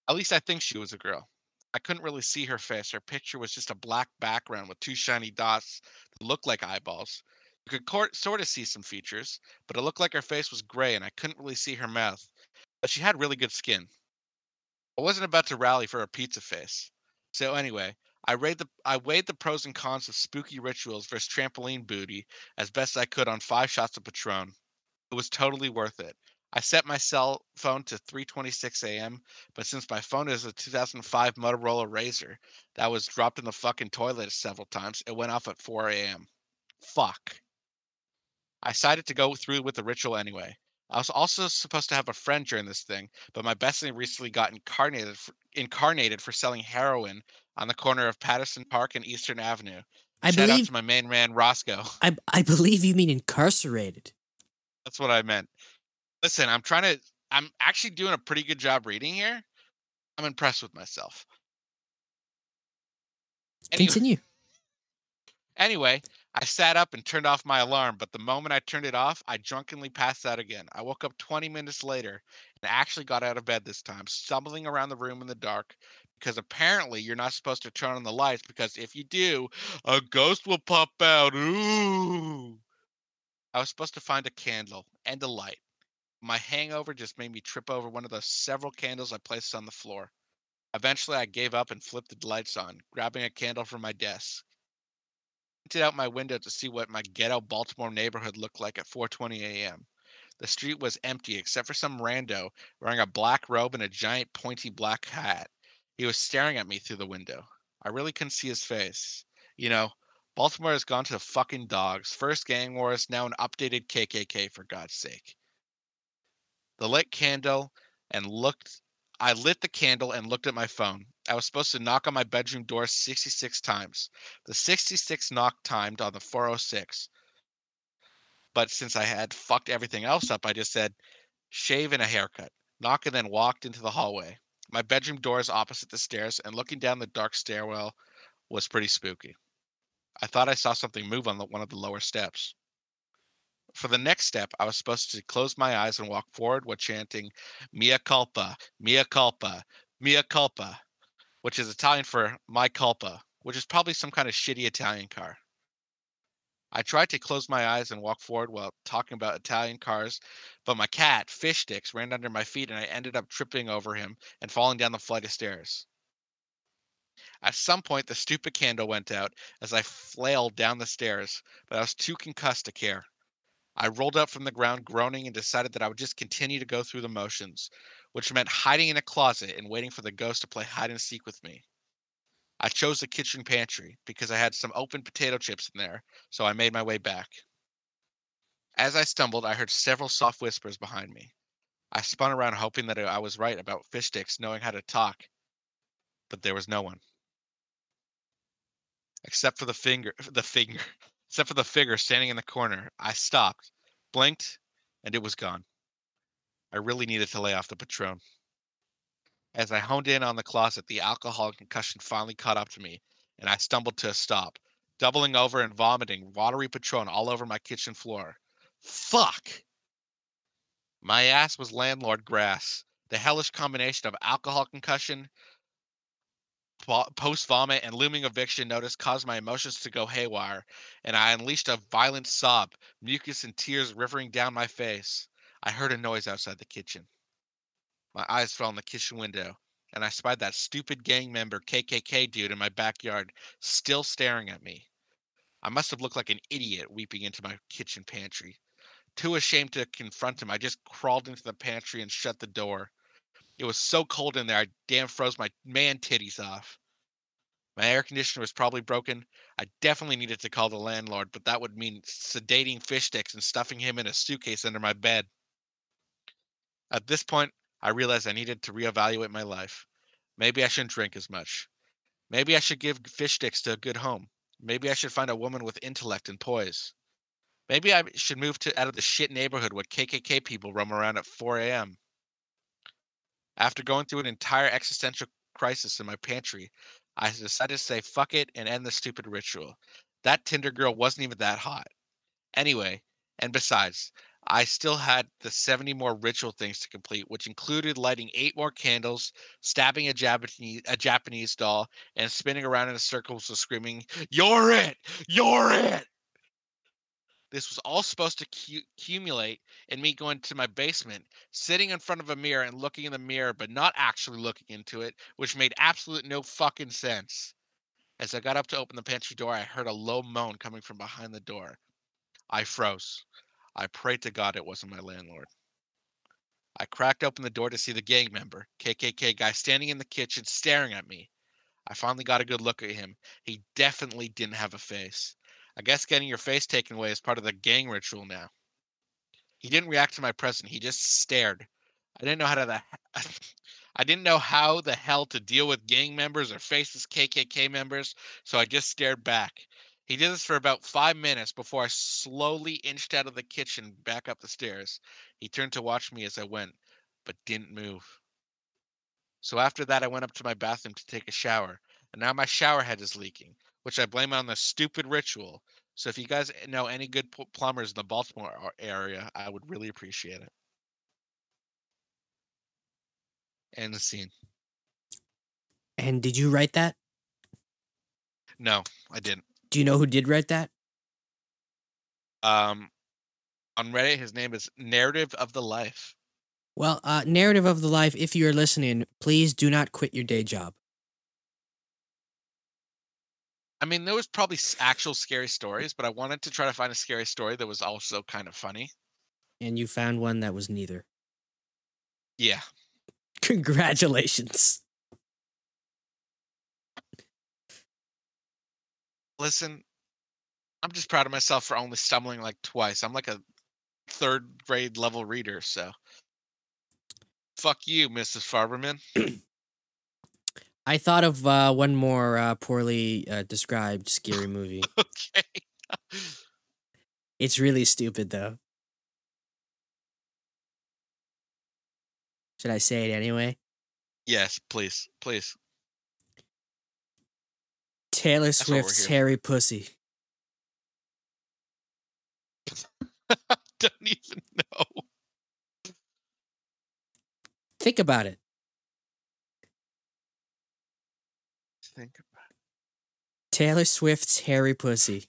At least I think she was a girl. I couldn't really see her face. Her picture was just a black background with two shiny dots that looked like eyeballs. You could sort of see some features, but it looked like her face was gray and I couldn't really see her mouth. But she had really good skin. I wasn't about to rally for a pizza face. So anyway, I the I weighed the pros and cons of spooky rituals versus trampoline booty as best I could on five shots of Patron. It was totally worth it. I set my cell phone to 3:26 a.m., but since my phone is a 2005 Motorola Razr that was dropped in the fucking toilet several times, it went off at 4 a.m. Fuck. I decided to go through with the ritual anyway. I was also supposed to have a friend during this thing, but my bestie recently got incarnated for, incarnated for selling heroin on the corner of Patterson Park and Eastern Avenue. I Shout out believe to my main man Roscoe. I I believe you mean incarcerated. That's what I meant. Listen, I'm trying to. I'm actually doing a pretty good job reading here. I'm impressed with myself. Anyway, Continue. anyway, I sat up and turned off my alarm, but the moment I turned it off, I drunkenly passed out again. I woke up 20 minutes later and actually got out of bed this time, stumbling around the room in the dark because apparently you're not supposed to turn on the lights because if you do, a ghost will pop out. Ooh. I was supposed to find a candle and a light. My hangover just made me trip over one of the several candles I placed on the floor. Eventually, I gave up and flipped the lights on, grabbing a candle from my desk. Out my window to see what my ghetto Baltimore neighborhood looked like at 4:20 a.m. The street was empty except for some rando wearing a black robe and a giant pointy black hat. He was staring at me through the window. I really couldn't see his face. You know, Baltimore has gone to the fucking dogs. First gang wars, now an updated KKK for God's sake. The lit candle and looked I lit the candle and looked at my phone. I was supposed to knock on my bedroom door 66 times. The 66 knock timed on the 406. But since I had fucked everything else up, I just said shave and a haircut. Knock and then walked into the hallway. My bedroom door is opposite the stairs, and looking down the dark stairwell was pretty spooky. I thought I saw something move on the, one of the lower steps. For the next step, I was supposed to close my eyes and walk forward while chanting Mia culpa, mia culpa, mia culpa, which is Italian for my culpa, which is probably some kind of shitty Italian car. I tried to close my eyes and walk forward while talking about Italian cars, but my cat, Fish Sticks, ran under my feet and I ended up tripping over him and falling down the flight of stairs. At some point, the stupid candle went out as I flailed down the stairs, but I was too concussed to care. I rolled up from the ground groaning and decided that I would just continue to go through the motions, which meant hiding in a closet and waiting for the ghost to play hide and seek with me. I chose the kitchen pantry because I had some open potato chips in there, so I made my way back. As I stumbled, I heard several soft whispers behind me. I spun around hoping that I was right about fish sticks knowing how to talk, but there was no one. Except for the finger, the finger, except for the figure standing in the corner. I stopped, blinked, and it was gone. I really needed to lay off the Patron. As I honed in on the closet, the alcohol and concussion finally caught up to me, and I stumbled to a stop, doubling over and vomiting watery Patron all over my kitchen floor. Fuck! My ass was landlord grass. The hellish combination of alcohol concussion, post vomit and looming eviction notice caused my emotions to go haywire, and I unleashed a violent sob, mucus and tears rivering down my face. I heard a noise outside the kitchen. My eyes fell on the kitchen window, and I spied that stupid gang member KKK dude in my backyard, still staring at me. I must have looked like an idiot weeping into my kitchen pantry. Too ashamed to confront him, I just crawled into the pantry and shut the door. It was so cold in there, I damn froze my man titties off. My air conditioner was probably broken. I definitely needed to call the landlord, but that would mean sedating fish sticks and stuffing him in a suitcase under my bed. At this point, I realized I needed to reevaluate my life. Maybe I shouldn't drink as much. Maybe I should give fish sticks to a good home. Maybe I should find a woman with intellect and poise. Maybe I should move to out of the shit neighborhood where KKK people roam around at 4 a.m. After going through an entire existential crisis in my pantry, I decided to say fuck it and end the stupid ritual. That Tinder girl wasn't even that hot. Anyway, and besides, I still had the 70 more ritual things to complete, which included lighting eight more candles, stabbing a Japanese, a Japanese doll, and spinning around in a circle while screaming, You're it! You're it! This was all supposed to cu- accumulate in me going to my basement, sitting in front of a mirror and looking in the mirror, but not actually looking into it, which made absolute no fucking sense. As I got up to open the pantry door, I heard a low moan coming from behind the door. I froze. I prayed to God it wasn't my landlord. I cracked open the door to see the gang member, KKK guy, standing in the kitchen staring at me. I finally got a good look at him. He definitely didn't have a face. I guess getting your face taken away is part of the gang ritual now. He didn't react to my presence. He just stared. I didn't know how to the I didn't know how the hell to deal with gang members or faceless KKK members, so I just stared back. He did this for about five minutes before I slowly inched out of the kitchen back up the stairs. He turned to watch me as I went, but didn't move. So after that, I went up to my bathroom to take a shower, and now my shower head is leaking which I blame on the stupid ritual. So if you guys know any good pl- plumbers in the Baltimore area, I would really appreciate it. And the scene. And did you write that? No, I didn't. Do you know who did write that? Um, on Reddit, his name is Narrative of the Life. Well, uh, narrative of the life. If you are listening, please do not quit your day job. I mean, there was probably actual scary stories, but I wanted to try to find a scary story that was also kind of funny. And you found one that was neither. Yeah. Congratulations. Listen, I'm just proud of myself for only stumbling like twice. I'm like a third grade level reader, so fuck you, Mrs. Farberman. I thought of uh, one more uh, poorly uh, described scary movie. okay. It's really stupid, though. Should I say it anyway? Yes, please, please. Taylor we're Swift's hairy pussy. Don't even know. Think about it. Think about Taylor Swift's hairy pussy.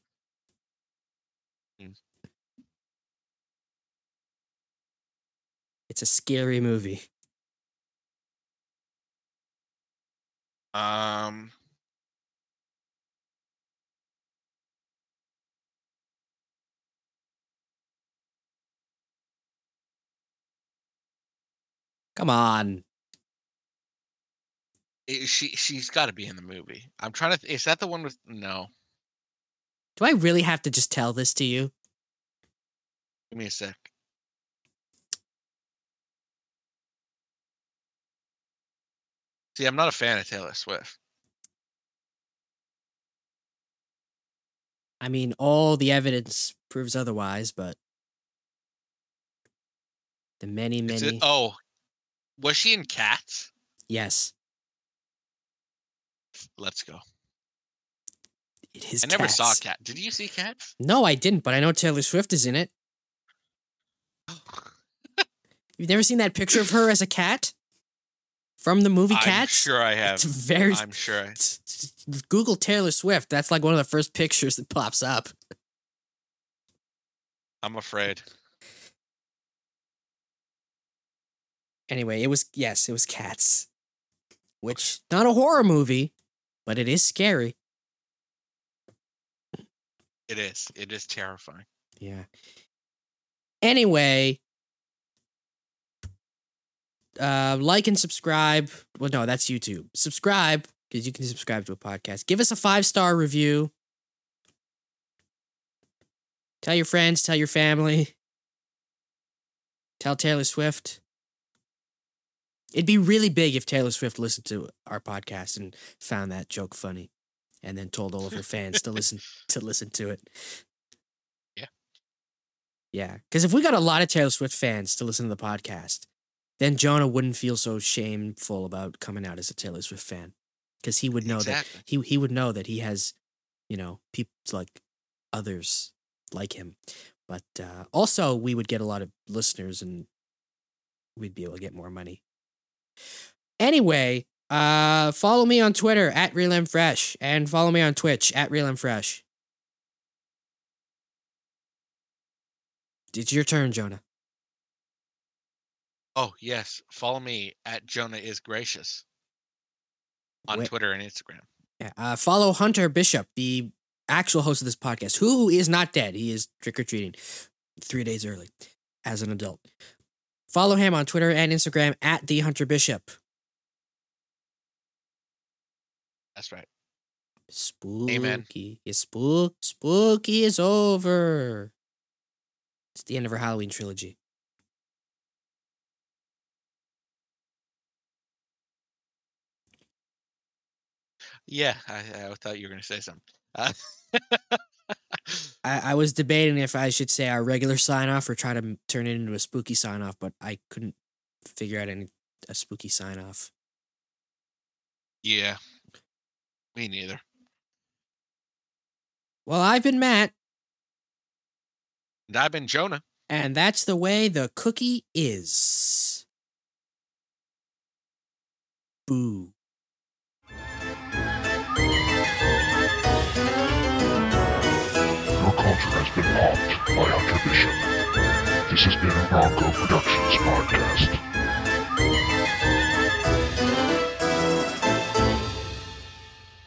Hmm. It's a scary movie. Um, Come on. i- she she's got to be in the movie. I'm trying to. Th- is that the one with no? Do I really have to just tell this to you? Give me a sec. See, I'm not a fan of Taylor Swift. I mean, all the evidence proves otherwise, but the many, many. it, oh, was she in Cats? Yes, Let's go. it is. I never saw Cats. Cat. Did you see Cats? No, I didn't, but I know Taylor Swift is in it. You've never seen that picture of her as a cat? from the movie I'm Cats. sure I have. It's very. I'm sure. I, Google Taylor Swift. That's like one of the first pictures that pops up. I'm afraid. Anyway, it was yes, it was Cats, which not a horror movie, but it is scary. It is. It is terrifying. Yeah. Anyway, uh, like and subscribe. Well, no, that's YouTube. Subscribe because you can subscribe to a podcast. Give us a five star review. Tell your friends. Tell your family. Tell Taylor Swift. It'd be really big if Taylor Swift listened to our podcast and found that joke funny, and then told all of her fans to listen to listen to it. Yeah. Yeah, because if we got a lot of Taylor Swift fans to listen to the podcast, then Jonah wouldn't feel so shameful about coming out as a Taylor Swift fan, because he would know Exactly. that he he would know that he has, you know, people like others like him. But uh, also, we would get a lot of listeners, and we'd be able to get more money. Anyway, uh, follow me on Twitter at RealMFresh and follow me on Twitch at RealMFresh. It's your turn, Jonah. Oh yes. Follow me at Jonah is gracious on Wait- Twitter and Instagram. Yeah, uh, follow Hunter Bishop, the actual host of this podcast, who is not dead. He is trick or treating three days early as an adult. Follow him on Twitter and Instagram at the Hunter Bishop. That's right. Spooky. It's spook. Spooky is over. It's the end of our Halloween trilogy. Yeah, I, I thought you were going to say something. Uh, I, I was debating if I should say our regular sign off or try to turn it into a spooky sign off, but I couldn't figure out any a spooky sign off. yeah. Me neither. Well, I've been Matt, And I've been Jonah. and that's the way the cookie is. Boo. Culture has been popped by Hunter tradition. This has been a Bronco Productions podcast.